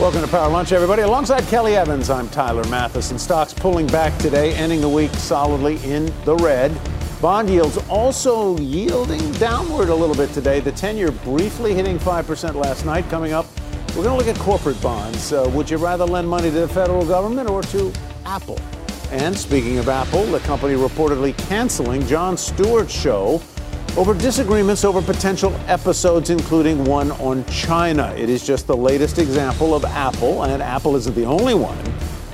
Welcome to Power Lunch, everybody. Alongside Kelly Evans, I'm Tyler Mathisen. Stocks pulling back today, ending the week solidly in the red. Bond yields also yielding downward a little bit today. The 10 year briefly hitting 5% last night. Coming up, we're going to look at corporate bonds. Uh, would you rather lend money to the federal government or to Apple? And speaking of Apple, the company reportedly canceling Jon Stewart's show over disagreements over potential episodes, including one on China. It is just the latest example of Apple, and Apple isn't the only one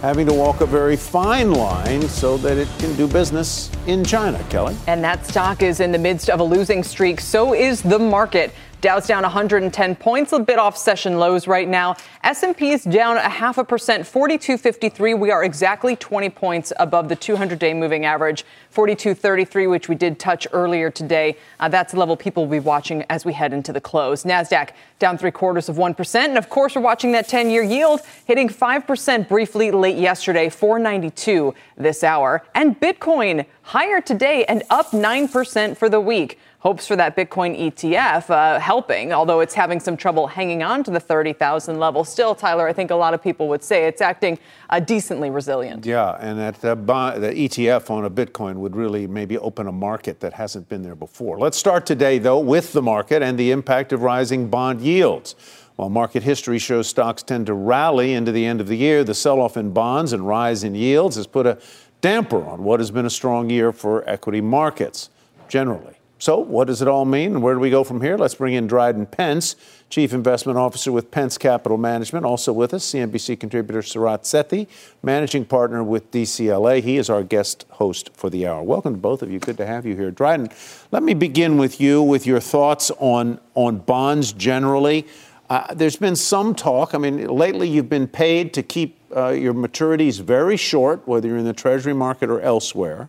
having to walk a very fine line so that it can do business in China. Kelly? And that stock is in the midst of a losing streak. So is the market. Dow's down 110 points, a bit off session lows right now. S&P is down a half a percent, 42.53. We are exactly 20 points above the 200-day moving average, 42.33, which we did touch earlier today. Uh, that's the level people will be watching as we head into the close. Nasdaq down three quarters of one percent, and of course we're watching that 10-year yield hitting five percent briefly late yesterday, 492 this hour, and Bitcoin higher today and up nine percent for the week hopes for that Bitcoin ETF uh, helping, although it's having some trouble hanging on to the 30,000 level. Still, Tyler, I think a lot of people would say it's acting uh, decently resilient. Yeah, and that the ETF on a Bitcoin would really maybe open a market that hasn't been there before. Let's start today, though, with the market and the impact of rising bond yields. While market history shows stocks tend to rally into the end of the year, the sell off in bonds and rise in yields has put a damper on what has been a strong year for equity markets generally. So, what does it all mean, and where do we go from here? Let's bring in Dryden Pence, Chief Investment Officer with Pence Capital Management. Also with us, CNBC contributor Sarat Sethi, Managing Partner with DCLA. He is our guest host for the hour. Welcome to both of you. Good to have you here. Dryden, let me begin with you with your thoughts on, on bonds generally. Uh, there's been some talk. I mean, lately you've been paid to keep uh, your maturities very short, whether you're in the Treasury market or elsewhere.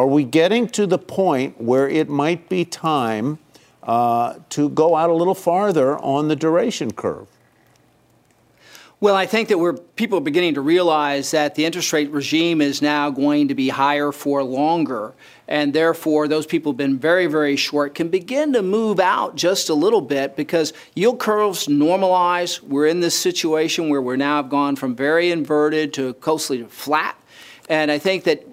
Are we getting to the point where it might be time uh, to go out a little farther on the duration curve? Well, I think that we're people are beginning to realize that the interest rate regime is now going to be higher for longer, and therefore those people have been very, very short can begin to move out just a little bit because yield curves normalize. We're in this situation where we're now have gone from very inverted to closely to flat, and I think that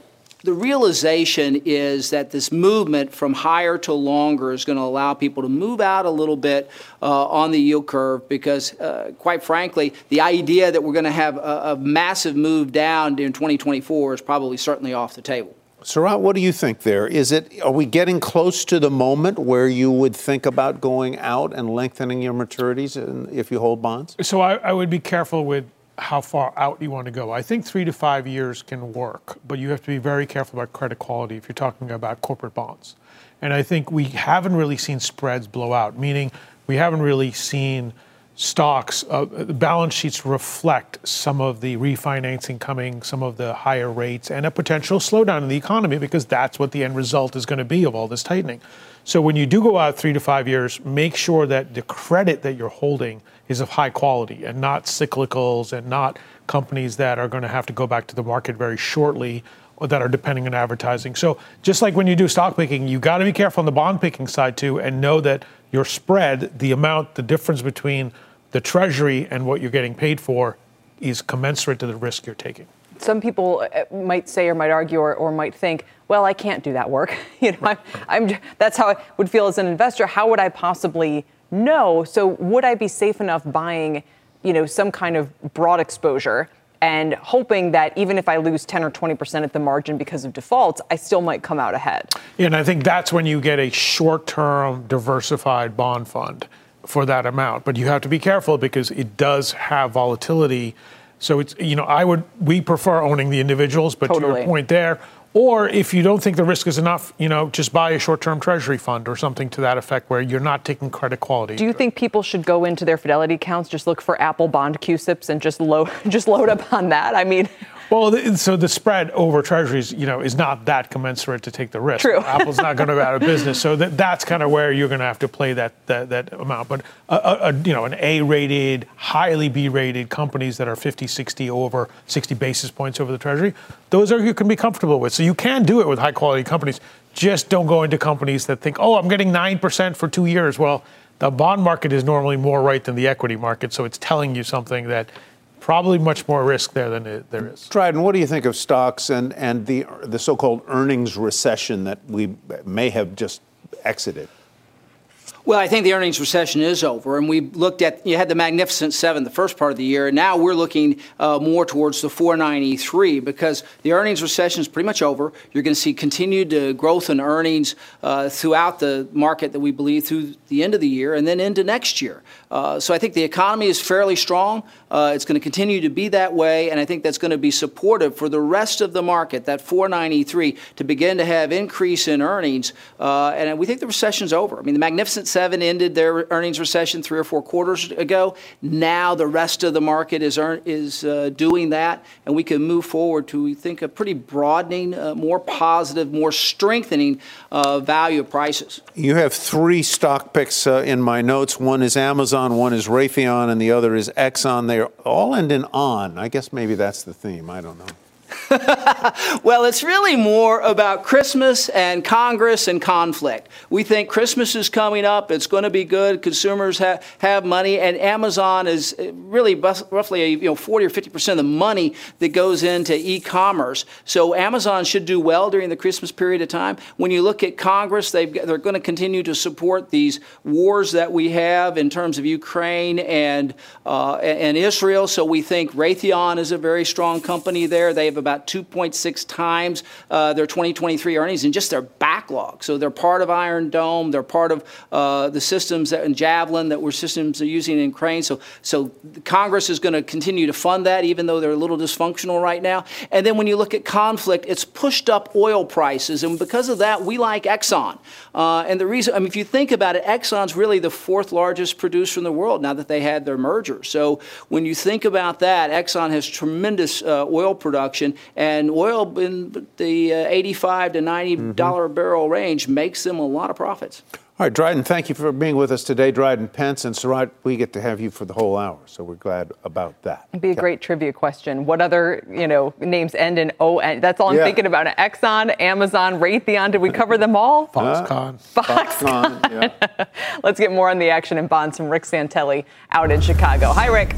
the realization is that this movement from higher to longer is going to allow people to move out a little bit uh, on the yield curve because, uh, quite frankly, the idea that we're going to have a, a, massive move down in 2024 is probably certainly off the table. Sarat, what do you think there? Is it are we getting close to the moment where you would think about going out and lengthening your maturities if you hold bonds? So I, I would be careful with how far out you want to go. I think three to five years can work, but you have to be very careful about credit quality if you're talking about corporate bonds. And I think we haven't really seen spreads blow out, meaning we haven't really seen stocks, uh, balance sheets reflect some of the refinancing coming, some of the higher rates, and a potential slowdown in the economy because that's what the end result is going to be of all this tightening. So when you do go out three to five years, make sure that the credit that you're holding is of high quality and not cyclicals and not companies that are going to have to go back to the market very shortly or that are depending on advertising. So just like when you do stock picking, you got to be careful on the bond picking side too and know that your spread, the amount, the difference between the treasury and what you're getting paid for is commensurate to the risk you're taking. Some people uh, might say or might argue or, or might think, well, I can't do that work. you know, I'm, I'm, that's how I would feel as an investor. How would I possibly know? So would I be safe enough buying, you know, some kind of broad exposure and hoping that even if I lose 10 or 20% at the margin because of defaults, I still might come out ahead? Yeah, and I think that's when you get a short-term diversified bond fund for that amount. But you have to be careful because it does have volatility. So it's you know I would we prefer owning the individuals, but totally. to your point there, Or if you don't think the risk is enough, you know, just buy a short-term treasury fund or something to that effect where you're not taking credit quality. Do you think people should go into their fidelity accounts, just look for Apple bond CUSIPs and just load just load up on that? I mean, well, so the spread over treasuries, you know, is not that commensurate to take the risk. True. Apple's not going to go out of business, so that, that's kind of where you're going to have to play that that, that amount. But a, a, you know, an A-rated, highly B-rated companies that are 50, 60 over 60 basis points over the treasury, those are you can be comfortable with. So you can do it with high-quality companies. Just don't go into companies that think, oh, I'm getting nine percent for two years. Well, the bond market is normally more right than the equity market, so it's telling you something that probably much more risk there than it, there is. Dryden, what do you think of stocks and, and the, the so called earnings recession that we may have just exited? Well, I think the earnings recession is over, and we looked at you had the Magnificent Seven the first part of the year, and now we're looking uh, more towards the 493 because the earnings recession is pretty much over. You're going to see continued uh, growth in earnings uh, throughout the market that we believe through the end of the year and then into next year. Uh, so I think the economy is fairly strong. Uh, it's going to continue to be that way, and I think that's going to be supportive for the rest of the market. That 493 to begin to have increase in earnings, uh, and we think the recession's over. I mean, the Magnificent Seven ended their earnings recession three or four quarters ago. Now the rest of the market is earn, is uh, doing that, and we can move forward to we think a pretty broadening, uh, more positive, more strengthening uh, value of prices. You have three stock picks uh, in my notes. One is Amazon, one is Raytheon, and the other is Exxon. They all end in on. I guess maybe that's the theme. I don't know. well, it's really more about Christmas and Congress and conflict. We think Christmas is coming up. It's going to be good. Consumers ha- have money, and Amazon is uh, really roughly a, you know 40 or 50 percent of the money that goes into e-commerce. So Amazon should do well during the Christmas period of time. When you look at Congress, they they're going to continue to support these wars that we have in terms of Ukraine and uh, and Israel. So we think Raytheon is a very strong company there. They have about about 2.6 times uh, their 2023 earnings in just their backlog. So they're part of Iron Dome. They're part of uh, the systems that, in Javelin that we're systems are using in Ukraine. So, so Congress is going to continue to fund that, even though they're a little dysfunctional right now. And then when you look at conflict, it's pushed up oil prices, and because of that, we like Exxon. Uh, and the reason, I mean, if you think about it, Exxon's really the fourth largest producer in the world now that they had their merger. So when you think about that, Exxon has tremendous uh, oil production, and oil in the uh, 85 to 90 mm-hmm. barrel range makes them a lot of profits. All right, Dryden, thank you for being with us today. Dryden Pence and Sarat, we get to have you for the whole hour, so we're glad about that. It'd be a great trivia question. What other, you know, names end in O? That's all I'm yeah. thinking about. Exxon, Amazon, Raytheon. Did we cover them all? Foxconn. Foxconn. Foxconn yeah. Let's get more on the action and bonds from Rick Santelli out in Chicago. Hi, Rick.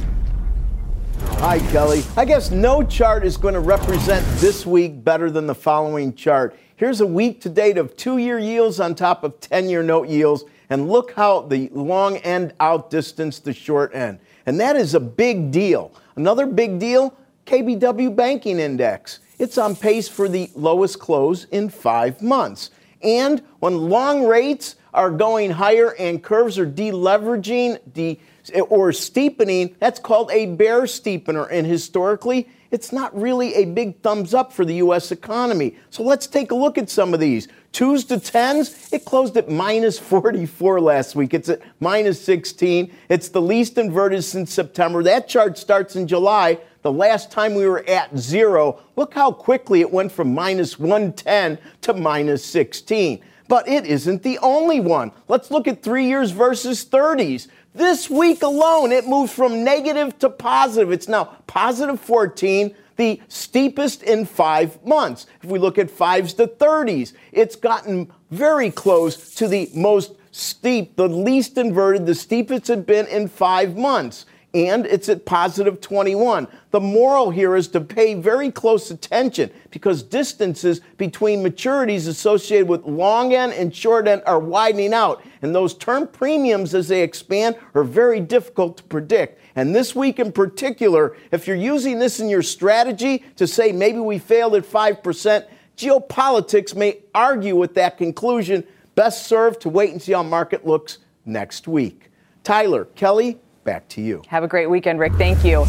Hi, Kelly. I guess no chart is going to represent this week better than the following chart. Here's a week to date of two year yields on top of 10 year note yields. And look how the long end outdistanced the short end. And that is a big deal. Another big deal KBW Banking Index. It's on pace for the lowest close in five months. And when long rates are going higher and curves are deleveraging, de- or steepening, that's called a bear steepener. And historically, it's not really a big thumbs up for the U.S. economy. So let's take a look at some of these. Twos to tens, it closed at minus 44 last week. It's at minus 16. It's the least inverted since September. That chart starts in July. The last time we were at zero, look how quickly it went from minus 110 to minus 16. But it isn't the only one. Let's look at three years versus 30s. This week alone, it moved from negative to positive. It's now positive 14, the steepest in five months. If we look at fives to 30s, it's gotten very close to the most steep, the least inverted, the steepest it's been in five months and it's at positive 21. The moral here is to pay very close attention because distances between maturities associated with long end and short end are widening out. And those term premiums as they expand are very difficult to predict. And this week in particular, if you're using this in your strategy to say maybe we failed at 5%, geopolitics may argue with that conclusion. Best served to wait and see how market looks next week. Tyler, Kelly, back to you. Have a great weekend, Rick. Thank you.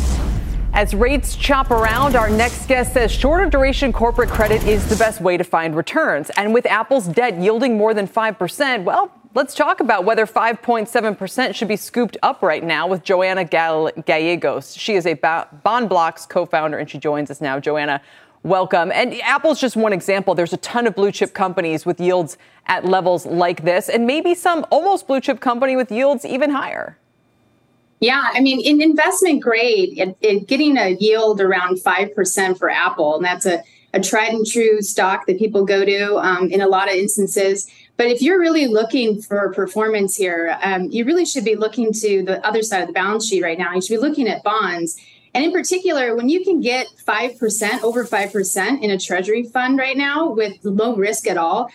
As rates chop around, our next guest says shorter duration corporate credit is the best way to find returns. And with Apple's debt yielding more than 5%, well, let's talk about whether 5.7% should be scooped up right now with Joanna Gallegos. She is a BondBloxx co founder and she joins us now. Joanna, welcome. And Apple's just one example. There's a ton of blue chip companies with yields at levels like this, and maybe some almost blue chip company with yields even higher. Yeah, I mean, in investment grade, it, it, getting a yield around 5% for Apple, and that's a, a tried and true stock that people go to um, in a lot of instances. But if you're really looking for performance here, um, you really should be looking to the other side of the balance sheet right now. You should be looking at bonds. And in particular, when you can get 5%, over 5% in a treasury fund right now with low risk at all,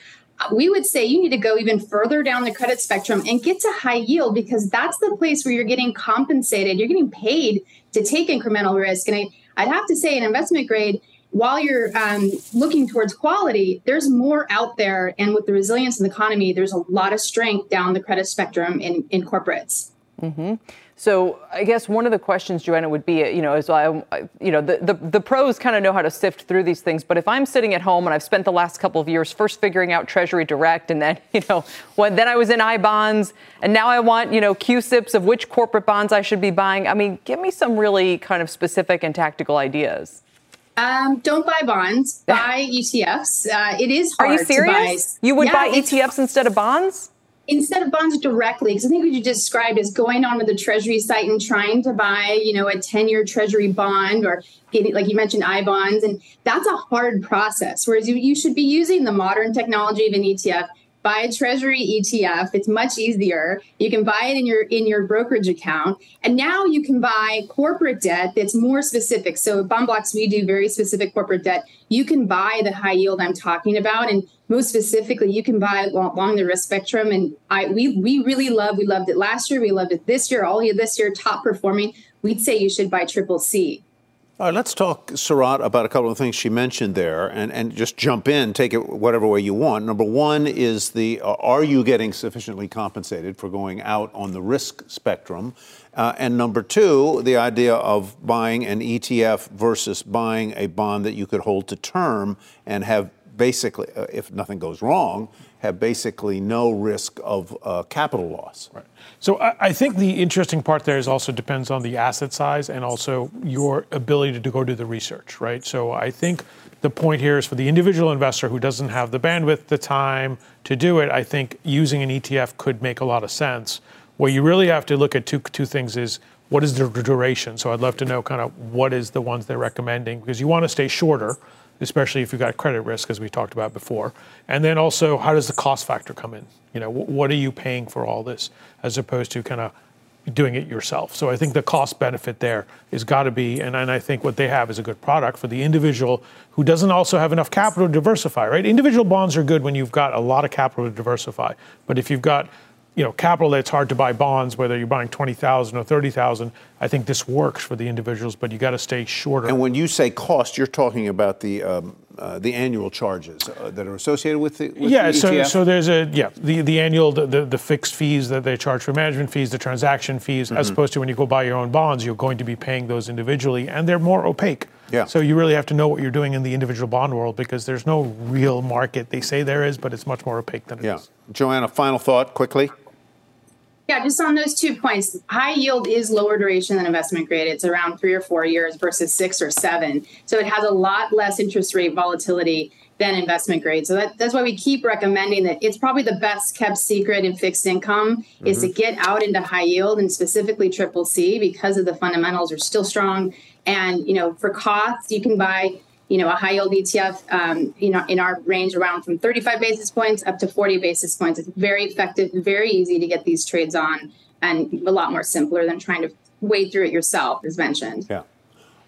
we would say you need to go even further down the credit spectrum and get to high yield because that's the place where you're getting compensated. You're getting paid to take incremental risk. And I, I'd have to say, in investment grade, while you're um, looking towards quality, there's more out there. And with the resilience in the economy, there's a lot of strength down the credit spectrum in, in corporates. Mm-hmm. So I guess one of the questions, Joanna, would be, you know, as I, you know, the, the, the pros kind of know how to sift through these things. But if I'm sitting at home and I've spent the last couple of years first figuring out Treasury Direct, and then, you know, when then I was in I bonds, and now I want, you know, CUSIPs of which corporate bonds I should be buying. I mean, give me some really kind of specific and tactical ideas. Um, don't buy bonds. Buy ETFs. Uh, it is hard. Are you serious? You would yeah, buy ETFs instead of bonds? Instead of bonds directly, because I think what you described is going onto the Treasury site and trying to buy, you know, a 10-year Treasury bond or getting, like you mentioned, I bonds, and that's a hard process. Whereas you, you should be using the modern technology of an ETF buy a treasury ETF. It's much easier. You can buy it in your in your brokerage account, and now you can buy corporate debt that's more specific. So at BondBloxx, we do very specific corporate debt. You can buy the high yield I'm talking about, and most specifically, you can buy along the risk spectrum. And I we we really love. We loved it last year. We loved it this year. All year this year, top performing. We'd say you should buy triple C. All right, let's talk, Sarat, about a couple of things she mentioned there, and, and just jump in, take it whatever way you want. Number one is the uh, are you getting sufficiently compensated for going out on the risk spectrum? Uh, and number two, the idea of buying an ETF versus buying a bond that you could hold to term and have basically, uh, if nothing goes wrong, have basically no risk of uh, capital loss. Right. So I, I, think the interesting part there is also depends on the asset size and also your ability to go do the research, right? So I think the point here is for the individual investor who doesn't have the bandwidth, the time to do it. I think using an ETF could make a lot of sense. What you really have to look at two two things is what is the duration. So I'd love to know kind of what is the ones they're recommending because you want to stay shorter especially if you've got credit risk, as we talked about before. And then also, how does the cost factor come in? You know, what are you paying for all this, as opposed to kind of doing it yourself. So I think the cost benefit there is got to be, and, and I think what they have is a good product for the individual who doesn't also have enough capital to diversify, right? Individual bonds are good when you've got a lot of capital to diversify. But if you've got you know, capital that's hard to buy bonds, whether you're buying 20,000 or 30,000. I think this works for the individuals, but you got to stay shorter. And when you say cost, you're talking about the um, uh, the annual charges uh, that are associated with the with yeah. The so so there's a yeah the the annual the, the, fixed fees that they charge for management fees, the transaction fees, mm-hmm. as opposed to when you go buy your own bonds, you're going to be paying those individually, and they're more opaque. Yeah. So you really have to know what you're doing in the individual bond world because there's no real market. They say there is, but it's much more opaque than it yeah. is. Joanna, final thought quickly. Yeah, just on those two points, high yield is lower duration than investment grade. It's around three or four years versus six or seven. So it has a lot less interest rate volatility than investment grade. So that, that's why we keep recommending that it's probably the best kept secret in fixed income mm-hmm. is to get out into high yield and specifically triple C because of the fundamentals are still strong. And you know, for costs, you can buy you know, a high yield ETF, um, you know, in our range around from 35 basis points up to 40 basis points. It's very effective, very easy to get these trades on, and a lot more simpler than trying to wade through it yourself, as mentioned. Yeah.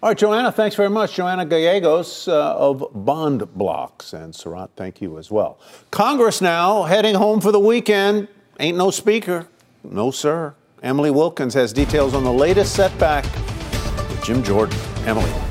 All right, Joanna, thanks very much. Joanna Gallegos uh, of BondBloxx. And Sarat, thank you as well. Congress now heading home for the weekend. Ain't no speaker. No, sir. Emily Wilkins has details on the latest setback with Jim Jordan. Emily.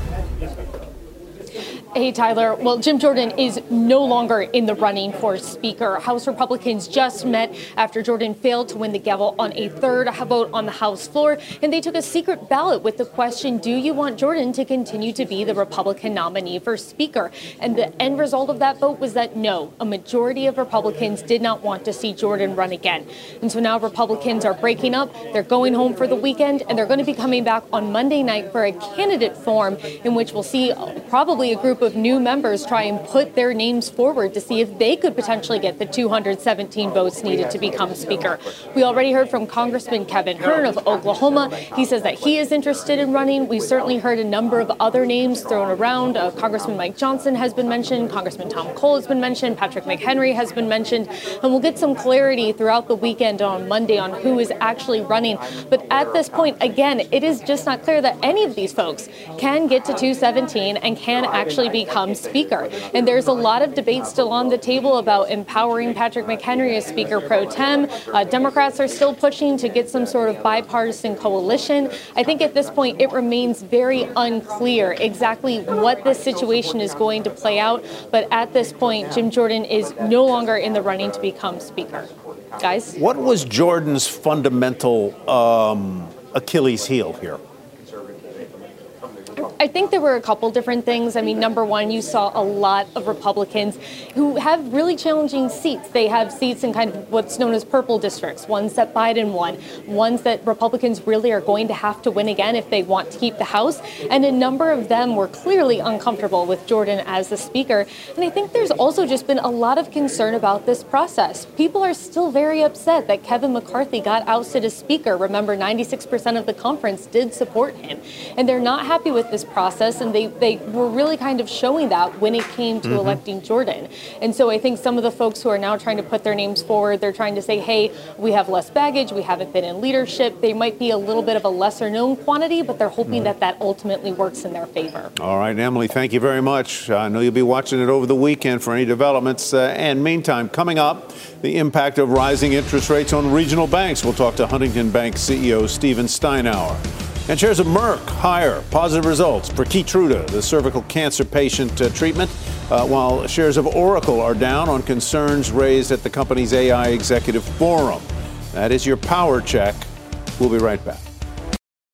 Hey, Tyler. Well, Jim Jordan is no longer in the running for Speaker. House Republicans just met after Jordan failed to win the gavel on a third vote on the House floor, and they took a secret ballot with the question Do you want Jordan to continue to be the Republican nominee for Speaker? And the end result of that vote was that no, a majority of Republicans did not want to see Jordan run again. And so now Republicans are breaking up, they're going home for the weekend, and they're going to be coming back on Monday night for a candidate forum in which we'll see probably a group of of new members try and put their names forward to see if they could potentially get the 217 votes needed to become Speaker. We already heard from Congressman Kevin Hern of Oklahoma. He says that he is interested in running. We've certainly heard a number of other names thrown around. Uh, Congressman Mike Johnson has been mentioned, Congressman Tom Cole has been mentioned, Patrick McHenry has been mentioned, and we'll get some clarity throughout the weekend on Monday on who is actually running. But at this point, again, it is just not clear that any of these folks can get to 217 and can actually be become Speaker. And there's a lot of debate still on the table about empowering Patrick McHenry as Speaker pro tem. Uh, Democrats are still pushing to get some sort of bipartisan coalition. I think at this point it remains very unclear exactly what this situation is going to play out. But at this point, Jim Jordan is no longer in the running to become Speaker. Guys? What was Jordan's fundamental um, Achilles heel here? I think there were a couple different things. I mean, number one, you saw a lot of Republicans who have really challenging seats. They have seats in kind of what's known as purple districts, ones that Biden won, ones that Republicans really are going to have to win again if they want to keep the House. And a number of them were clearly uncomfortable with Jordan as the Speaker. And I think there's also just been a lot of concern about this process. People are still very upset that Kevin McCarthy got ousted as Speaker. Remember, 96% of the conference did support him. And they're not happy with this process, and they, they were really kind of showing that when it came to mm-hmm. electing Jordan. And so I think some of the folks who are now trying to put their names forward, they're trying to say, hey, we have less baggage, we haven't been in leadership. They might be a little bit of a lesser known quantity, but they're hoping mm-hmm. that that ultimately works in their favor. All right, Emily, thank you very much. I know you'll be watching it over the weekend for any developments. Uh, and meantime, coming up, the impact of rising interest rates on regional banks. We'll talk to Huntington Bank CEO Stephen Steinour. And shares of Merck higher, positive results for Keytruda, the cervical cancer patient uh, treatment, uh, while shares of Oracle are down on concerns raised at the company's AI executive forum. That is your power check. We'll be right back.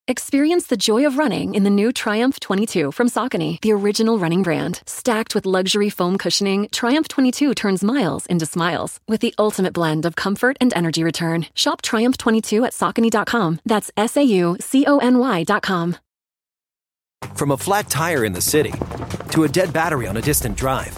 Experience the joy of running in the new Triumph 22 from Saucony, the original running brand. Stacked with luxury foam cushioning, Triumph 22 turns miles into smiles with the ultimate blend of comfort and energy return. Shop Triumph 22 at Saucony.com. That's S A U C O N Y.com. From a flat tire in the city to a dead battery on a distant drive,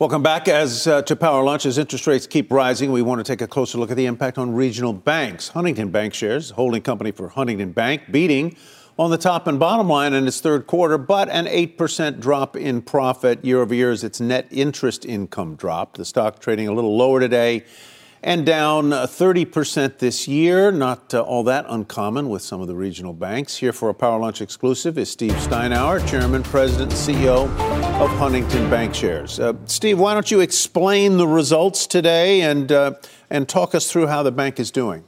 Welcome back. As uh, to Power Lunch, as interest rates keep rising, we want to take a closer look at the impact on regional banks. Huntington Bank shares, holding company for Huntington Bank, beating on the top and bottom line in its third quarter, but an 8% drop in profit year over year as its net interest income dropped. The stock trading a little lower today and down 30% this year. Not uh, all that uncommon with some of the regional banks. Here for a Power Lunch exclusive is Steve Steinour, Chairman, President, CEO of Huntington Bank Shares. Uh, Steve, why don't you explain the results today and, uh, and talk us through how the bank is doing?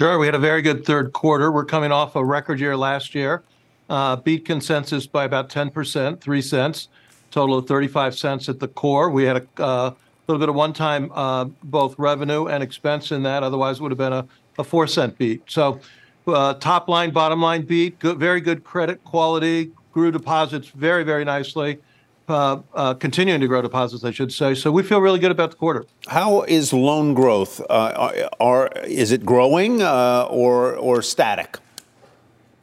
Sure. We had a very good third quarter. We're coming off a record year last year. Uh, beat consensus by about 10%, 3 cents, total of 35 cents at the core. We had a uh, little bit of one-time uh, both revenue and expense in that. Otherwise, it would have been a, a four cent beat. So, uh, top line, bottom line beat. Good, very good credit quality. Grew deposits very, very nicely. Uh, uh, continuing to grow deposits, I should say. So we feel really good about the quarter. How is loan growth? Uh, are, is it growing uh, or or static?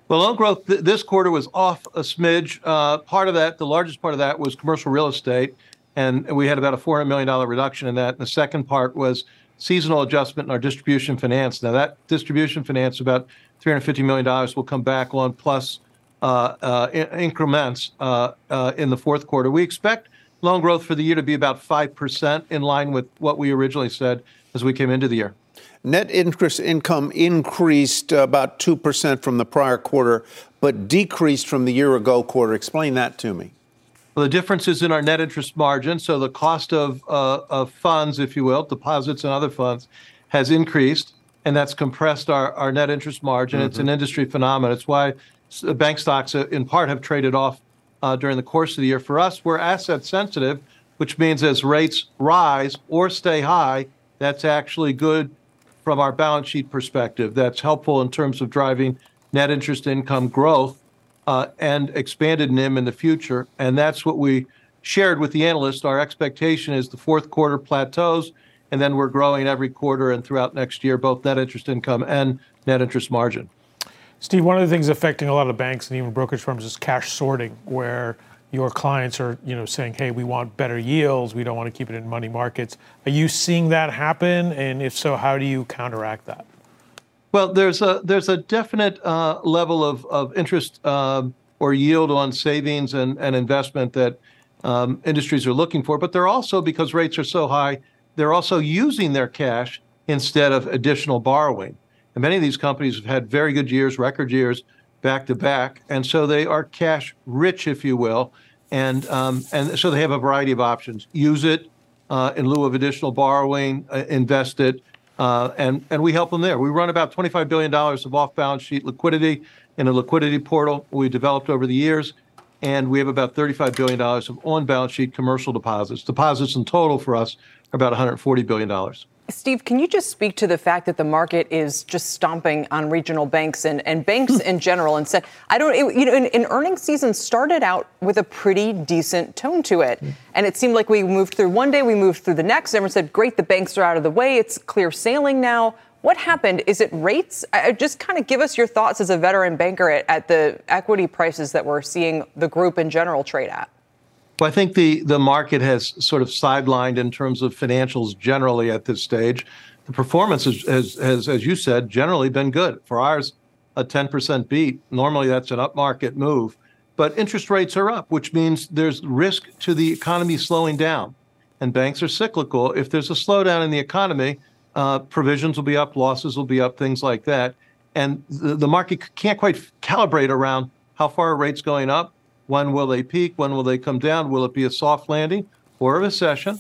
Well, loan growth th- this quarter was off a smidge. Uh, part of that, the largest part of that, was commercial real estate and we had about a $400 million reduction in that. And the second part was seasonal adjustment in our distribution finance. Now, that distribution finance, about $350 million, will come back on plus uh, uh, increments uh, uh, in the fourth quarter. We expect loan growth for the year to be about 5%, in line with what we originally said as we came into the year. Net interest income increased about 2% from the prior quarter, but decreased from the year ago quarter. Explain that to me. Well, the difference is in our net interest margin. So the cost of, uh, of funds, if you will, deposits and other funds, has increased, and that's compressed our, our net interest margin. Mm-hmm. It's an mm-hmm. industry phenomenon. It's why bank stocks, uh, in part, have traded off uh, during the course of the year. For us, we're asset sensitive, which means as rates rise or stay high, that's actually good from our balance sheet perspective. That's helpful in terms of driving net interest income growth uh, and expanded NIM in the future. And that's what we shared with the analysts. Our expectation is the fourth quarter plateaus, and then we're growing every quarter and throughout next year, both net interest income and net interest margin. Steve, one of the things affecting a lot of banks and even brokerage firms is cash sorting, where your clients are, you know, saying, "Hey, we want better yields. We don't want to keep it in money markets." Are you seeing that happen? And if so, how do you counteract that? Well, there's a there's a definite uh, level of of interest um, or yield on savings and, and investment that um, industries are looking for, but they're also because rates are so high, they're also using their cash instead of additional borrowing. And many of these companies have had very good years, record years, back to back, and so they are cash rich, if you will, and um, and so they have a variety of options. Use it uh, in lieu of additional borrowing, uh, invest it, uh, and and we help them there. We run about 25 billion dollars of off-balance sheet liquidity in a liquidity portal we developed over the years, and we have about 35 billion dollars of on-balance sheet commercial deposits. Deposits in total for us are about 140 billion dollars. Steve, can you just speak to the fact that the market is just stomping on regional banks and, and banks hmm. in general and said, I don't, it, you know, in, in earnings season started out with a pretty decent tone to it. Hmm. And it seemed like we moved through one day, we moved through the next. Everyone said, great, the banks are out of the way. It's clear sailing now. What happened? Is it rates? I, just kind of give us your thoughts as a veteran banker at, at the equity prices that we're seeing the group in general trade at. Well, I think the, the market has sort of sidelined in terms of financials generally at this stage. The performance has, has, has as you said, generally been good. For ours, a 10% beat. Normally, that's an upmarket move. But interest rates are up, which means there's risk to the economy slowing down. And banks are cyclical. If there's a slowdown in the economy, uh, provisions will be up, losses will be up, things like that. And the, the market can't quite calibrate around how far rates going up when will they peak? When will they come down? Will it be a soft landing or a recession?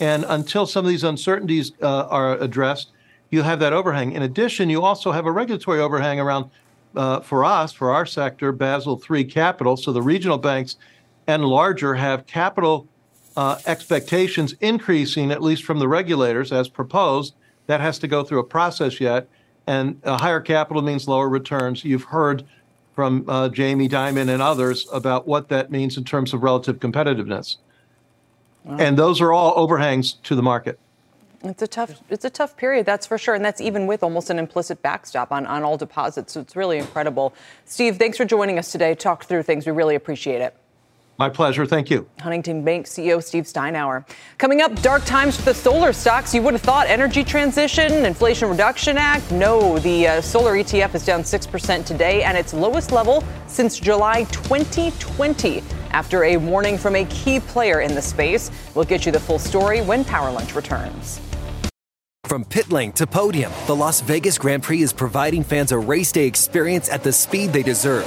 And until some of these uncertainties uh, are addressed, you have that overhang. In addition, you also have a regulatory overhang around, uh, for us, for our sector, Basel III capital. So the regional banks and larger have capital uh, expectations increasing, at least from the regulators as proposed. That has to go through a process yet. And higher capital means lower returns. You've heard from uh, Jamie Dimon and others about what that means in terms of relative competitiveness. Wow. And those are all overhangs to the market. It's a tough it's a tough period, that's for sure. And that's even with almost an implicit backstop on, on all deposits. So it's really incredible. Steve, thanks for joining us today. Talk through things. We really appreciate it. My pleasure. Thank you. Huntington Bank CEO Steve Steinour. Coming up, dark times for the solar stocks. You would have thought energy transition, Inflation Reduction Act. No, the uh, solar ETF is down 6% today and its lowest level since July 2020 after a warning from a key player in the space. We'll get you the full story when Power Lunch returns. From pit lane to podium, the Las Vegas Grand Prix is providing fans a race day experience at the speed they deserve.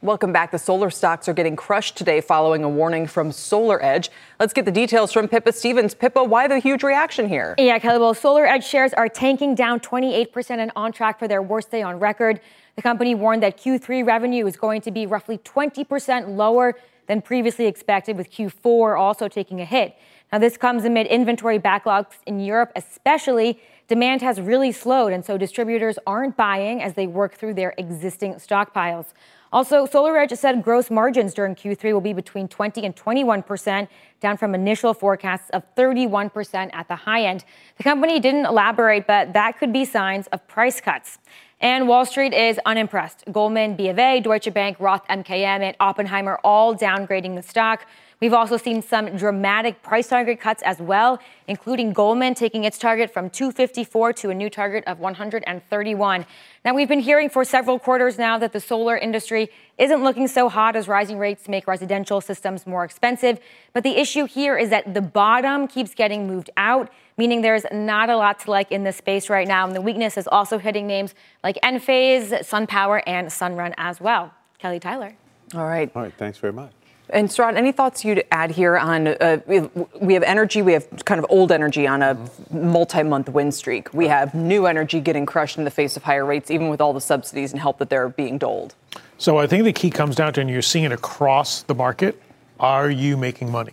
Welcome back. The solar stocks are getting crushed today following a warning from SolarEdge. Let's get the details from Pippa Stevens. Pippa, why the huge reaction here? Yeah, Kelly, well, SolarEdge shares are tanking down 28% and on track for their worst day on record. The company warned that Q3 revenue is going to be roughly 20% lower than previously expected, with Q4 also taking a hit. Now, this comes amid inventory backlogs in Europe, especially. Demand has really slowed, and so distributors aren't buying as they work through their existing stockpiles. Also, SolarEdge said gross margins during Q3 will be between 20 and 21 percent, down from initial forecasts of 31 percent at the high end. The company didn't elaborate, but that could be signs of price cuts. And Wall Street is unimpressed. Goldman, B of A, Deutsche Bank, Roth MKM, and Oppenheimer all downgrading the stock. We've also seen some dramatic price target cuts as well, including Goldman taking its target from 254 to a new target of 131. Now, we've been hearing for several quarters now that the solar industry isn't looking so hot as rising rates make residential systems more expensive. But the issue here is that the bottom keeps getting moved out, meaning there's not a lot to like in this space right now. And the weakness is also hitting names like Enphase, SunPower, and Sunrun as well. Kelly Tyler. All right. All right. Thanks very much. And Sarat, any thoughts you'd add here on uh, we have energy, we have kind of old energy on a multi-month win streak. We have new energy getting crushed in the face of higher rates, even with all the subsidies and help that they're being doled. So I think the key comes down to, and you're seeing it across the market, are you making money?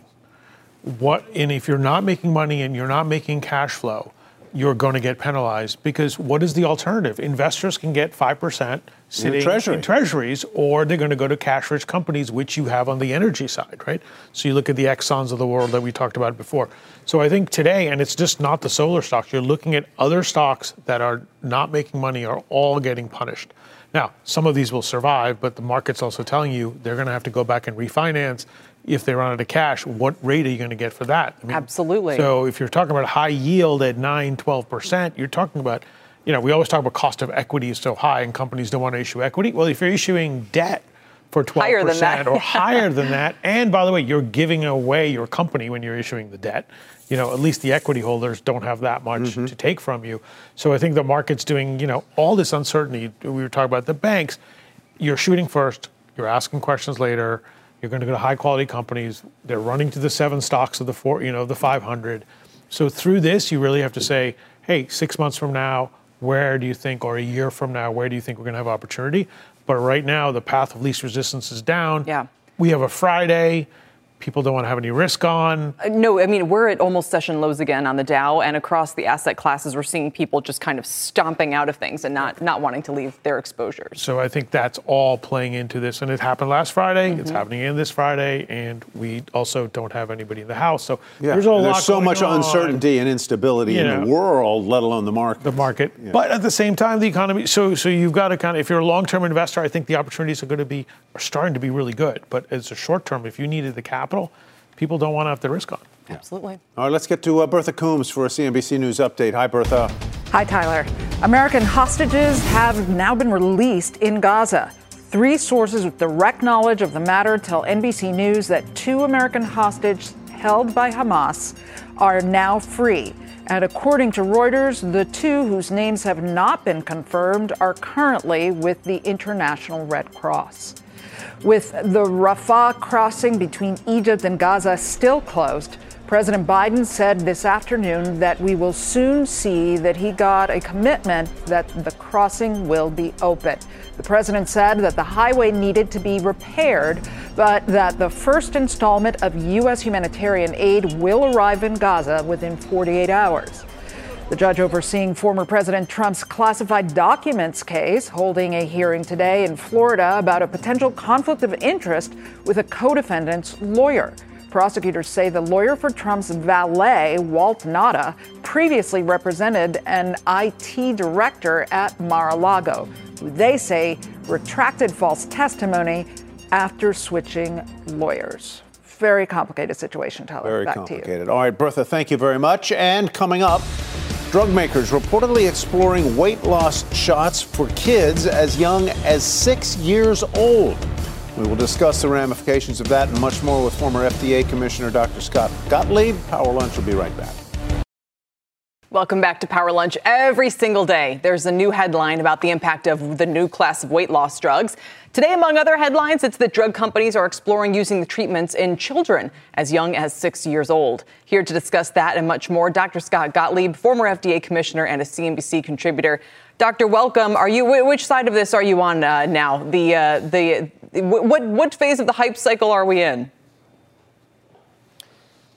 What, and if you're not making money and you're not making cash flow, you're going to get penalized because what is the alternative? Investors can get 5% sitting treasury. in treasuries, or they're going to go to cash rich companies, which you have on the energy side, right? So you look at the Exxons of the world that we talked about before. So I think today, and it's just not the solar stocks, you're looking at other stocks that are not making money are all getting punished. Now, some of these will survive, but the market's also telling you they're going to have to go back and refinance if they run out of cash, what rate are you going to get for that? I mean, Absolutely. So if you're talking about high yield at 9, 12%, you're talking about, you know, we always talk about cost of equity is so high and companies don't want to issue equity. Well, if you're issuing debt for 12% higher or higher than that, and by the way, you're giving away your company when you're issuing the debt, you know, at least the equity holders don't have that much mm-hmm. to take from you. So I think the market's doing, you know, all this uncertainty. We were talking about the banks. You're shooting first, you're asking questions later you're going to go to high quality companies. They're running to the seven stocks of the four, you know, the 500. So through this, you really have to say, hey, six months from now, where do you think, or a year from now, where do you think we're going to have opportunity? But right now, the path of least resistance is down. Yeah. We have a Friday people don't want to have any risk on. Uh, no, I mean, we're at almost session lows again on the Dow and across the asset classes. We're seeing people just kind of stomping out of things and not, not wanting to leave their exposures. So I think that's all playing into this. And it happened last Friday. Mm-hmm. It's happening again this Friday. And we also don't have anybody in the house. So yeah. there's a and lot There's so much on. uncertainty and instability you in know, the world, let alone the market. The market. Yeah. But at the same time, the economy. So, so you've got to kind of, if you're a long term investor, I think the opportunities are going to be, are starting to be really good. But as a short term, if you needed the capital, people don't want to have the risk on. Absolutely. All right, let's get to uh, Bertha Coombs for a CNBC News update. Hi, Bertha. Hi, Tyler. American hostages have now been released in Gaza. Three sources with direct knowledge of the matter tell NBC News that two American hostages held by Hamas are now free. And according to Reuters, the two whose names have not been confirmed are currently with the International Red Cross. With the Rafah crossing between Egypt and Gaza still closed, President Biden said this afternoon that we will soon see that he got a commitment that the crossing will be open. The president said that the highway needed to be repaired, but that the first installment of U.S. humanitarian aid will arrive in Gaza within 48 hours. The judge overseeing former President Trump's classified documents case holding a hearing today in Florida about a potential conflict of interest with a co defendant's lawyer. Prosecutors say the lawyer for Trump's valet, Walt Nauta, previously represented an IT director at Mar a Lago, who they say retracted false testimony after switching lawyers. Very complicated situation, Tyler. Very Back complicated. All right, Bertha, thank you very much. And coming up, Drug makers reportedly exploring weight loss shots for kids as young as six years old. We will discuss the ramifications of that and much more with former FDA Commissioner Dr. Scott Gottlieb. Power Lunch will be right back. Welcome back to Power Lunch. Every single day, there's a new headline about the impact of the new class of weight loss drugs. Today, among other headlines, it's that drug companies are exploring using the treatments in children as young as six years old. Here to discuss that and much more, Dr. Scott Gottlieb, former FDA commissioner and a CNBC contributor. Doctor, welcome. Are you which side of this are you on uh, now? The uh, the what what phase of the hype cycle are we in?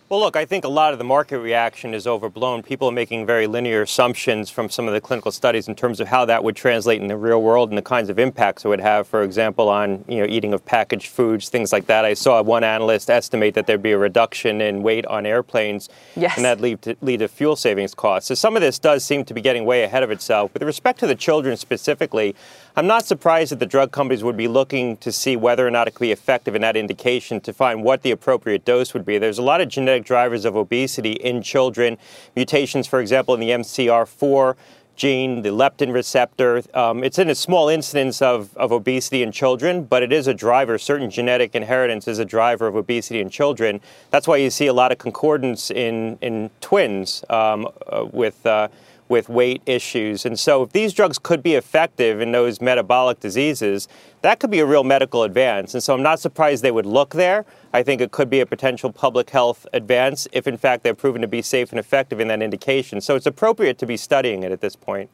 Well, look, I think a lot of the market reaction is overblown. People are making very linear assumptions from some of the clinical studies in terms of how that would translate in the real world and the kinds of impacts it would have, for example, on you know eating of packaged foods, things like that. I saw one analyst estimate that there'd be a reduction in weight on airplanes, yes. and that lead to, lead to fuel savings costs. So some of this does seem to be getting way ahead of itself. With respect to the children specifically, I'm not surprised that the drug companies would be looking to see whether or not it could be effective in that indication to find what the appropriate dose would be. There's a lot of genetic drivers of obesity in children, mutations, for example, in the MC4R gene, the leptin receptor. Um, it's in a small incidence of, of obesity in children, but it is a driver. Certain genetic inheritance is a driver of obesity in children. That's why you see a lot of concordance in, in twins um, uh, with. Uh, with weight issues. And so, if these drugs could be effective in those metabolic diseases, that could be a real medical advance. And so, I'm not surprised they would look there. I think it could be a potential public health advance if, in fact, they're proven to be safe and effective in that indication. So, it's appropriate to be studying it at this point.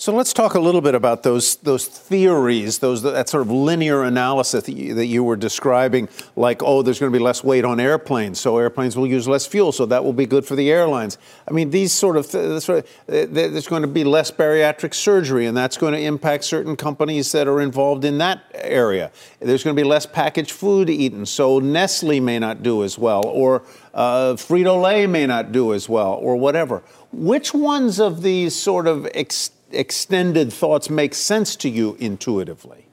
So let's talk a little bit about those those theories, those that sort of linear analysis that you, that you were describing, like oh, there's going to be less weight on airplanes, so airplanes will use less fuel, so that will be good for the airlines. I mean, these sort of, sort of there's going to be less bariatric surgery, and that's going to impact certain companies that are involved in that area. There's going to be less packaged food eaten, so Nestle may not do as well, or uh, Frito Lay may not do as well, or whatever. Which ones of these sort of ex- extended thoughts make sense to you intuitively?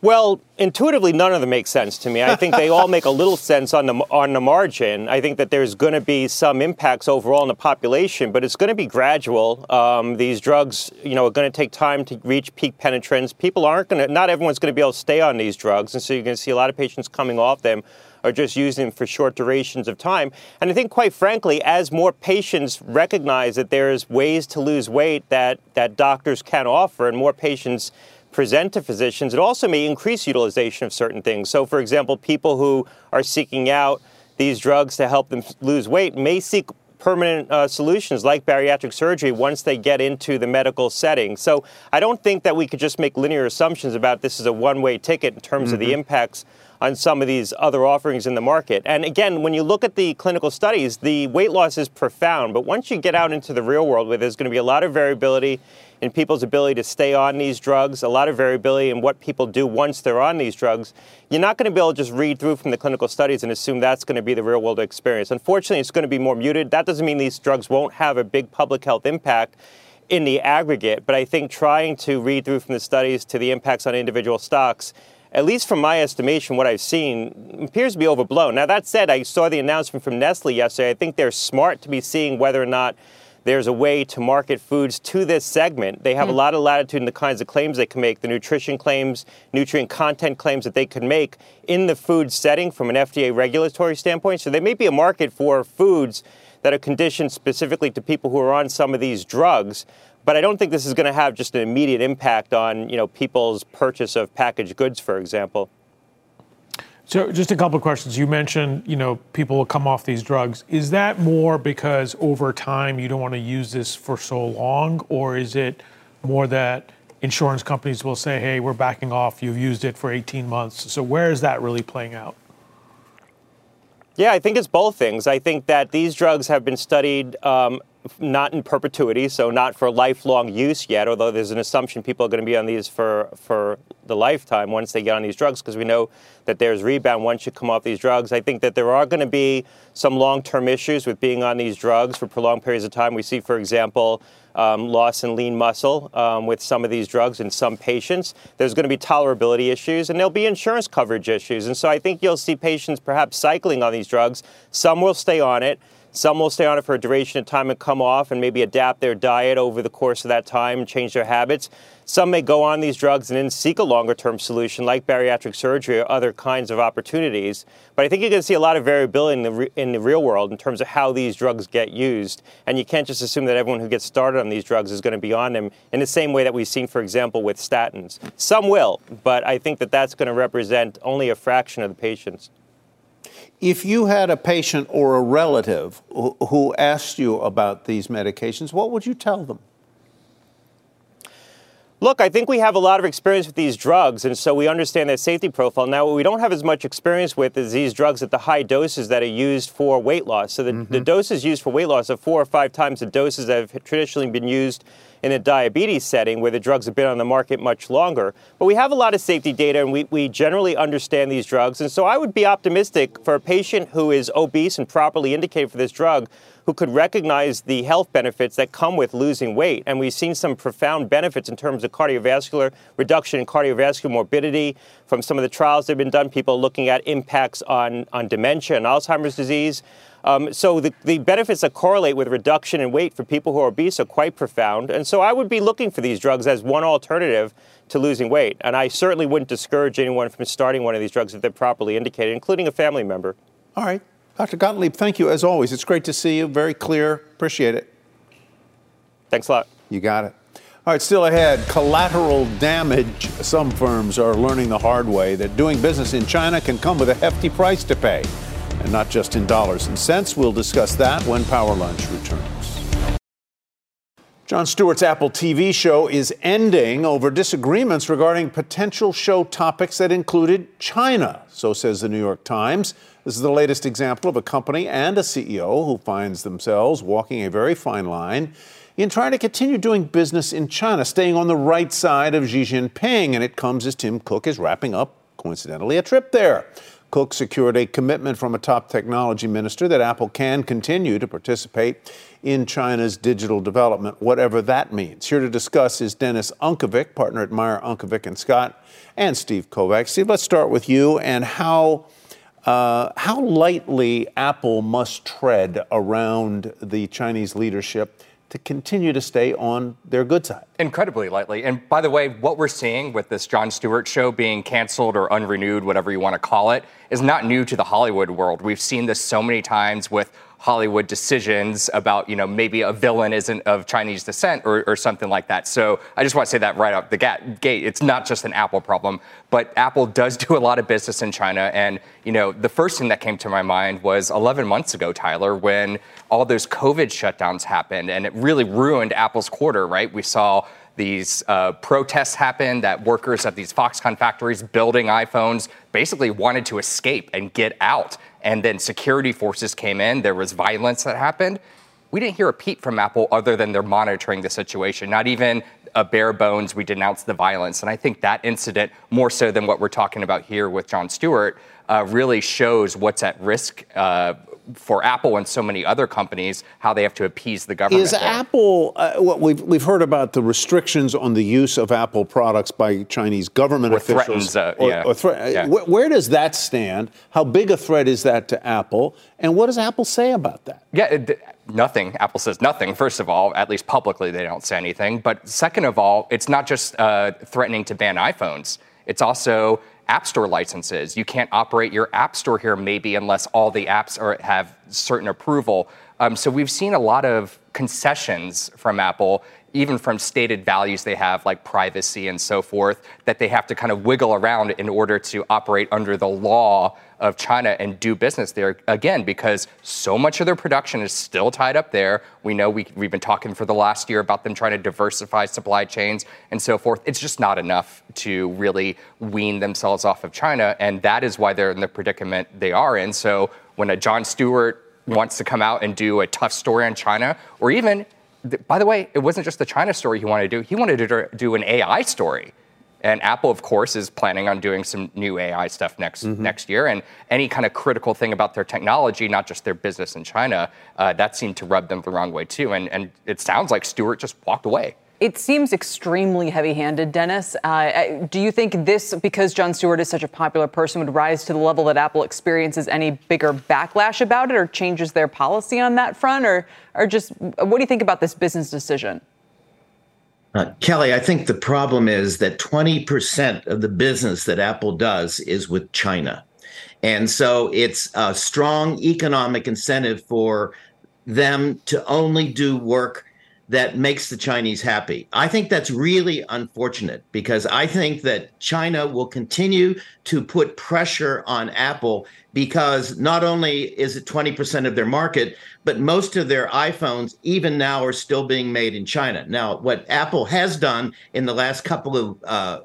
Well, intuitively, none of them make sense to me. I think they all make a little sense on the on the margin. I think that there's going to be some impacts overall in the population, but it's going to be gradual. Um, these drugs, you know, are going to take time to reach peak penetrance. People aren't going to. Not everyone's going to be able to stay on these drugs, and so you're going to see a lot of patients coming off them or just using them for short durations of time. And I think, quite frankly, as more patients recognize that there's ways to lose weight that that doctors can offer, and more patients present to physicians, it also may increase utilization of certain things. So, for example, people who are seeking out these drugs to help them lose weight may seek permanent uh, solutions like bariatric surgery once they get into the medical setting. So I don't think that we could just make linear assumptions about this as a one way ticket in terms mm-hmm. of the mm-hmm. impacts on some of these other offerings in the market. And again, when you look at the clinical studies, the weight loss is profound. But once you get out into the real world where there's going to be a lot of variability in people's ability to stay on these drugs, a lot of variability in what people do once they're on these drugs, you're not going to be able to just read through from the clinical studies and assume that's going to be the real world experience. Unfortunately, it's going to be more muted. That doesn't mean these drugs won't have a big public health impact in the aggregate, but I think trying to read through from the studies to the impacts on individual stocks at least from my estimation, what I've seen appears to be overblown. Now, that said, I saw the announcement from Nestle yesterday. I think they're smart to be seeing whether or not there's a way to market foods to this segment. They have mm. a hmm. lot of latitude in the kinds of claims they can make, the nutrition claims, nutrient content claims that they can make in the food setting from an FDA regulatory standpoint. So there may be a market for foods that are conditioned specifically to people who are on some of these drugs. But I don't think this is going to have just an immediate impact on you know people's purchase of packaged goods, for example. So, just a couple of questions. You mentioned, you know, people will come off these drugs. Is that more because over time you don't want to use this for so long, or is it more that insurance companies will say, "Hey, we're backing off. You've used it for 18 months." So, where is that really playing out? Yeah, I think it's both things. I think that these drugs have been studied um, not in perpetuity, so not for lifelong use yet, although there's an assumption people are going to be on these for, for the lifetime once they get on these drugs, because we know that there's rebound once you come off these drugs. I think that there are going to be some long term issues with being on these drugs for prolonged periods of time. We see, for example, um, loss in lean muscle um, with some of these drugs in some patients. There's going to be tolerability issues, and there'll be insurance coverage issues. And so I think you'll see patients perhaps cycling on these drugs. Some will stay on it. Some will stay on it for a duration of time and come off and maybe adapt their diet over the course of that time and change their habits. Some may go on these drugs and then seek a longer term solution like bariatric surgery or other kinds of opportunities. But I think you're going to see a lot of variability in the, re- in the real world in terms of how these drugs get used. And you can't just assume that everyone who gets started on these drugs is going to be on them in the same way that we've seen, for example, with statins. Some will, but I think that that's going to represent only a fraction of the patients. If you had a patient or a relative who asked you about these medications, what would you tell them? Look, I think we have a lot of experience with these drugs, and so we understand their safety profile. Now, what we don't have as much experience with is these drugs at the high doses that are used for weight loss. So the, mm-hmm. the doses used for weight loss are four or five times the doses that have traditionally been used in a diabetes setting where the drugs have been on the market much longer. But we have a lot of safety data and we, we generally understand these drugs. And so I would be optimistic for a patient who is obese and properly indicated for this drug who could recognize the health benefits that come with losing weight. And we've seen some profound benefits in terms of cardiovascular reduction in cardiovascular morbidity from some of the trials that have been done, people looking at impacts on, on dementia and Alzheimer's disease. Um, so the, the benefits that correlate with reduction in weight for people who are obese are quite profound. And so I would be looking for these drugs as one alternative to losing weight. And I certainly wouldn't discourage anyone from starting one of these drugs if they're properly indicated, including a family member. All right. Dr. Gottlieb, thank you as always. It's great to see you. Very clear. Appreciate it. Thanks a lot. You got it. All right, still ahead collateral damage. Some firms are learning the hard way that doing business in China can come with a hefty price to pay and not just in dollars and cents. We'll discuss that when Power Lunch returns. Jon Stewart's Apple TV show is ending over disagreements regarding potential show topics that included China, so says the New York Times. This is the latest example of a company and a CEO who finds themselves walking a very fine line in trying to continue doing business in China, staying on the right side of Xi Jinping. And it comes as Tim Cook is wrapping up, coincidentally, a trip there. Cook secured a commitment from a top technology minister that Apple can continue to participate in China's digital development, whatever that means. Here to discuss is Dennis Unkovic, partner at Meyer Unkovic and Scott, and Steve Kovach. Steve, let's start with you and how. Uh, how lightly Apple must tread around the Chinese leadership to continue to stay on their good side. Incredibly lightly. And by the way, what we're seeing with this Jon Stewart show being canceled or unrenewed, whatever you want to call it, is not new to the Hollywood world. We've seen this so many times with Hollywood decisions about, you know, maybe a villain isn't of Chinese descent or, or something like that. So I just want to say that right out the gate. It's not just an Apple problem, but Apple does do a lot of business in China. And, you know, the first thing that came to my mind was 11 months ago, Tyler, when all those COVID shutdowns happened and it really ruined Apple's quarter, right? We saw these uh, protests happen that workers at these Foxconn factories building iPhones basically wanted to escape and get out and then security forces came in. There was violence that happened. We didn't hear a peep from Apple other than they're monitoring the situation, not even a bare bones, we denounced the violence. And I think that incident, more so than what we're talking about here with Jon Stewart, uh, really shows what's at risk uh, for Apple and so many other companies, how they have to appease the government. Is there. Apple, uh, what we've, we've heard about the restrictions on the use of Apple products by Chinese government or officials. Threatens, uh, or, yeah. or thre- uh, yeah. Where, where, does that stand? How big a threat is that to Apple? And what does Apple say about that? Yeah, it, nothing. Apple says nothing, first of all, at least publicly, they don't say anything. But second of all, it's not just uh, threatening to ban iPhones, it's also App Store licenses. You can't operate your App Store here, maybe, unless all the apps are, have certain approval. Um, so we've seen a lot of concessions from Apple even from stated values they have, like privacy and so forth, that they have to kind of wiggle around in order to operate under the law of China and do business there again, because so much of their production is still tied up there. We know we, we've been talking for the last year about them trying to diversify supply chains and so forth. It's just not enough to really wean themselves off of China, and that is why they're in the predicament they are in. So when a Jon Stewart wants to come out and do a tough story on China, or even by the way, it wasn't just the China story he wanted to do. He wanted to do an AI story. And Apple, of course, is planning on doing some new AI stuff next mm-hmm. next year. And any kind of critical thing about their technology, not just their business in China, uh, that seemed to rub them the wrong way too. And and it sounds like Stewart just walked away. It seems extremely heavy handed, Dennis. Uh, do you think this, because Jon Stewart is such a popular person, would rise to the level that Apple experiences any bigger backlash about it or changes their policy on that front? Or, or just what do you think about this business decision? Uh, Kelly, I think the problem is that 20% of the business that Apple does is with China. And so it's a strong economic incentive for them to only do work that makes the Chinese happy. I think that's really unfortunate because I think that China will continue to put pressure on Apple because not only is it 20% of their market, but most of their iPhones, even now, are still being made in China. Now, what Apple has done in the last couple of uh,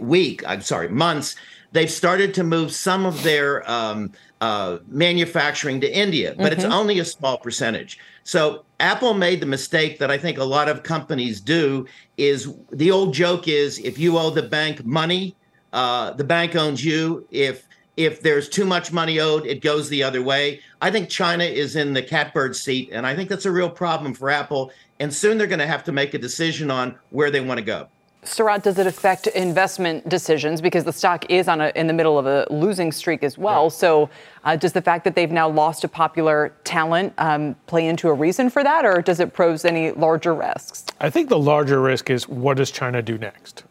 week, I'm sorry, months, they've started to move some of their um, uh, manufacturing to India, but mm-hmm. it's only a small percentage. So Apple made the mistake that I think a lot of companies do is the old joke is if you owe the bank money, uh, the bank owns you. If if there's too much money owed, it goes the other way. I think China is in the catbird seat, and I think that's a real problem for Apple. And soon they're going to have to make a decision on where they want to go. Sarat, does it affect investment decisions because the stock is on a, in the middle of a losing streak as well? So, uh, does the fact that they've now lost a popular talent um, play into a reason for that, or does it pose any larger risks? I think the larger risk is what does China do next,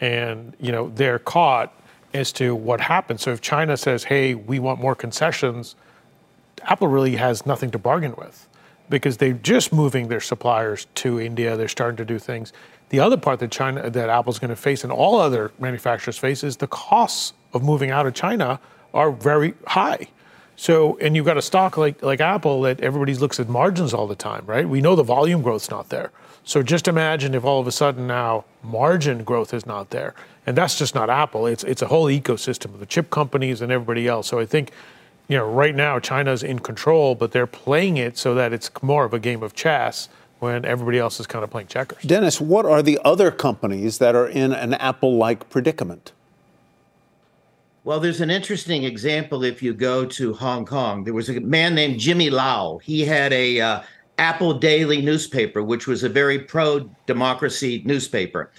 and you know they're caught as to what happens. So if China says, "Hey, we want more concessions," Apple really has nothing to bargain with because they're just moving their suppliers to India. They're starting to do things. The other part that China that Apple's going to face and all other manufacturers face is the costs of moving out of China are very high. So, and you've got a stock like like Apple that everybody looks at margins all the time, right? We know the volume growth's not there. So just imagine if all of a sudden now margin growth is not there. And that's just not Apple. It's it's a whole ecosystem of the chip companies and everybody else. So I think, you know, right now China's in control, but they're playing it so that it's more of a game of chess when everybody else is kind of playing checkers. Dennis, what are the other companies that are in an Apple like predicament? Well, there's an interesting example if you go to Hong Kong. There was a man named Jimmy Lau. He had a uh, Apple Daily newspaper, which was a very pro-democracy newspaper.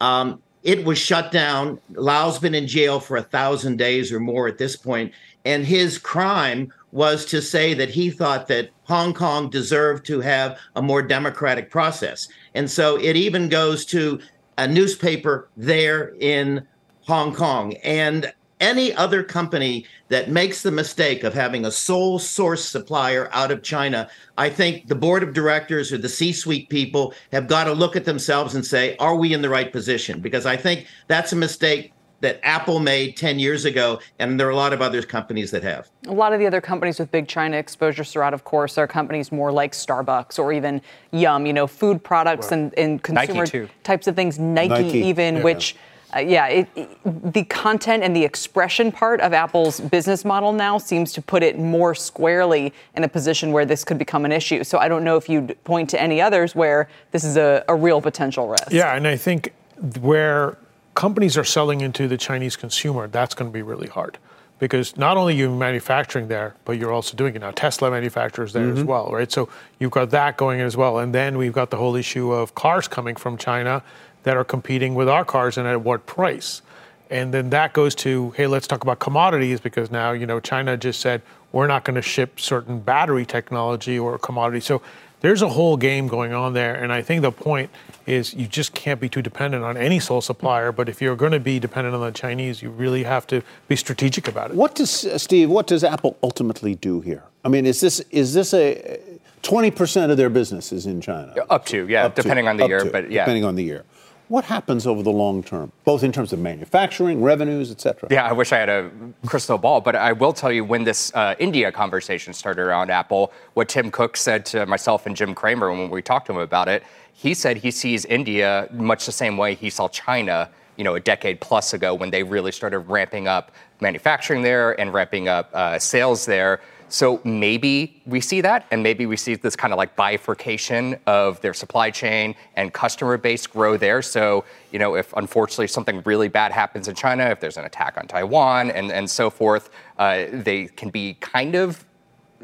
Um, it was shut down. Lau's been in jail for a thousand days or more at this point, and his crime was to say that he thought that Hong Kong deserved to have a more democratic process. And so it even goes to a newspaper there in Hong Kong. And any other company that makes the mistake of having a sole source supplier out of China, I think the board of directors or the C suite people have got to look at themselves and say, are we in the right position? Because I think that's a mistake that Apple made 10 years ago, and there are a lot of other companies that have. A lot of the other companies with big China exposure, Sarat, of course, are companies more like Starbucks or even Yum, you know, food products and, and consumer types of things, Nike, Nike even, yeah. which. Uh, yeah, it, it, the content and the expression part of Apple's business model now seems to put it more squarely in a position where this could become an issue. So I don't know if you'd point to any others where this is a, a real potential risk. Yeah, and I think where companies are selling into the Chinese consumer, that's going to be really hard because not only are you manufacturing there, but you're also doing it now. Tesla manufactures there mm-hmm. as well, right? So you've got that going as well, and then we've got the whole issue of cars coming from China that are competing with our cars and at what price. And then that goes to, hey, let's talk about commodities because now, you know, China just said we're not going to ship certain battery technology or commodity. So there's a whole game going on there. And I think the point is you just can't be too dependent on any sole supplier. But if you're going to be dependent on the Chinese, you really have to be strategic about it. What does uh, Steve? What does Apple ultimately do here? I mean, is this is this a 20% of their business is in China? Up to, yeah, up depending to, on the year, to, but yeah. Depending on the year. What happens over the long term, both in terms of manufacturing, revenues, et cetera? Yeah, I wish I had a crystal ball, but I will tell you when this uh, India conversation started around Apple, what Tim Cook said to myself and Jim Cramer when we talked to him about it, he said he sees India much the same way he saw China you know, a decade plus ago when they really started ramping up manufacturing there and ramping up uh, sales there. So maybe we see that, and maybe we see this kind of like bifurcation of their supply chain and customer base grow there. So, you know, if unfortunately something really bad happens in China, if there's an attack on Taiwan and, and so forth, uh, they can be kind of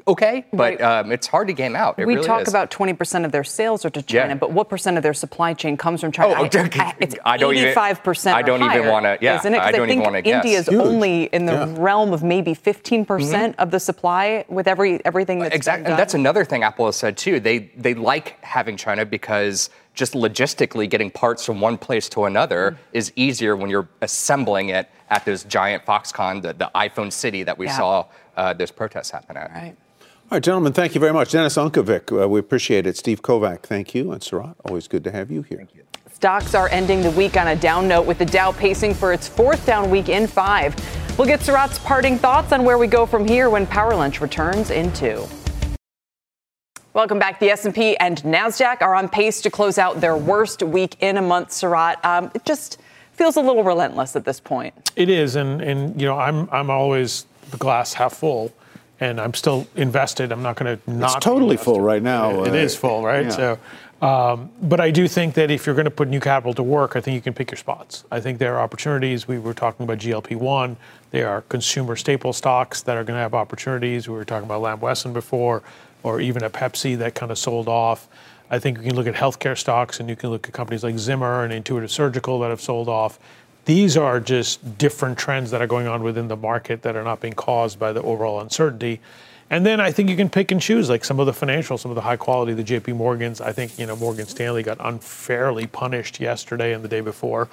okay, but um, it's hard to game out. It we really talk is. about 20% of their sales are to China, Yeah. but what percent of their supply chain comes from China? Oh, I- okay. I- it's I don't even- 85% I don't or even wanna- yeah, isn't it? 'Cause I don't even think wanna guess. India's Huge. only in the Yeah. realm of maybe 15% of the supply with every everything that's exactly. been And that's another thing Apple has said too. They they like having China because just logistically getting parts from one place to another is easier when you're assembling it at this giant Foxconn, the, the iPhone city that we Yeah. saw uh, those protests happen at. Right. All right, gentlemen, thank you very much. Dennis Unkovic, uh, we appreciate it. Steve Kovach, thank you. And Sarat, always good to have you here. Thank you. Stocks are ending the week on a down note with the Dow pacing for its fourth down week in five. We'll get Sarat's parting thoughts on where we go from here when Power Lunch returns in two. Welcome back. The S&P and Nasdaq are on pace to close out their worst week in a month. Sarat, um, it just feels a little relentless at this point. It is, and and you know I'm I'm always the glass half full and I'm still invested. I'm not going to not. It's totally full right now. It, it is full, right? Yeah. So, um, but I do think that if you're going to put new capital to work, I think you can pick your spots. I think there are opportunities. We were talking about GLP-1. There are consumer staple stocks that are going to have opportunities. We were talking about Lamb Weston before, or even a Pepsi that kind of sold off. I think you can look at healthcare stocks, and you can look at companies like Zimmer and Intuitive Surgical that have sold off these are just different trends that are going on within the market that are not being caused by the overall uncertainty. And then I think you can pick and choose, like some of the financials, some of the high quality, the JP Morgans. I think, you know, Morgan Stanley got unfairly punished yesterday and the day before.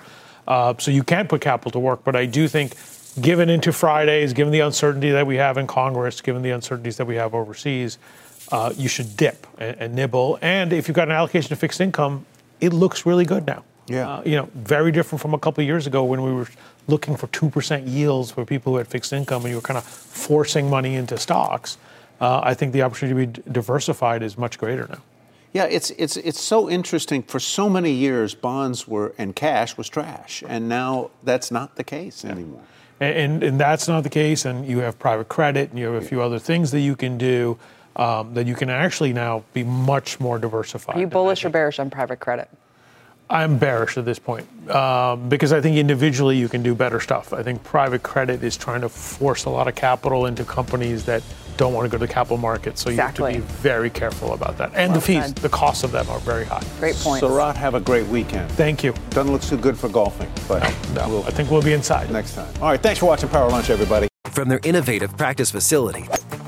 Uh, so you can put capital to work. But I do think, given into Fridays, given the uncertainty that we have in Congress, given the uncertainties that we have overseas, uh, you should dip and, and nibble. And if you've got an allocation to fixed income, it looks really good now. Yeah. Uh, you know, very different from a couple of years ago when we were looking for 2% yields for people who had fixed income and you were kind of forcing money into stocks. Uh, I think the opportunity to be diversified is much greater now. Yeah, it's it's it's so interesting. For so many years, bonds were and cash was trash, and now that's not the case yeah. anymore. And, and, and that's not the case. And you have private credit, and you have a few other things that you can do um, that you can actually now be much more diversified. Are you bullish or bearish on private credit? I'm bearish at this point um, because I think individually you can do better stuff. I think private credit is trying to force a lot of capital into companies that don't want to go to the capital market. So exactly. you have to be very careful about that. And well the fees, the costs of them are very high. Great point. Sarat, have a great weekend. Thank you. Doesn't look too good for golfing, but no, no, we'll, I think we'll be inside next time. All right, thanks for watching Power Lunch, everybody. From their innovative practice facility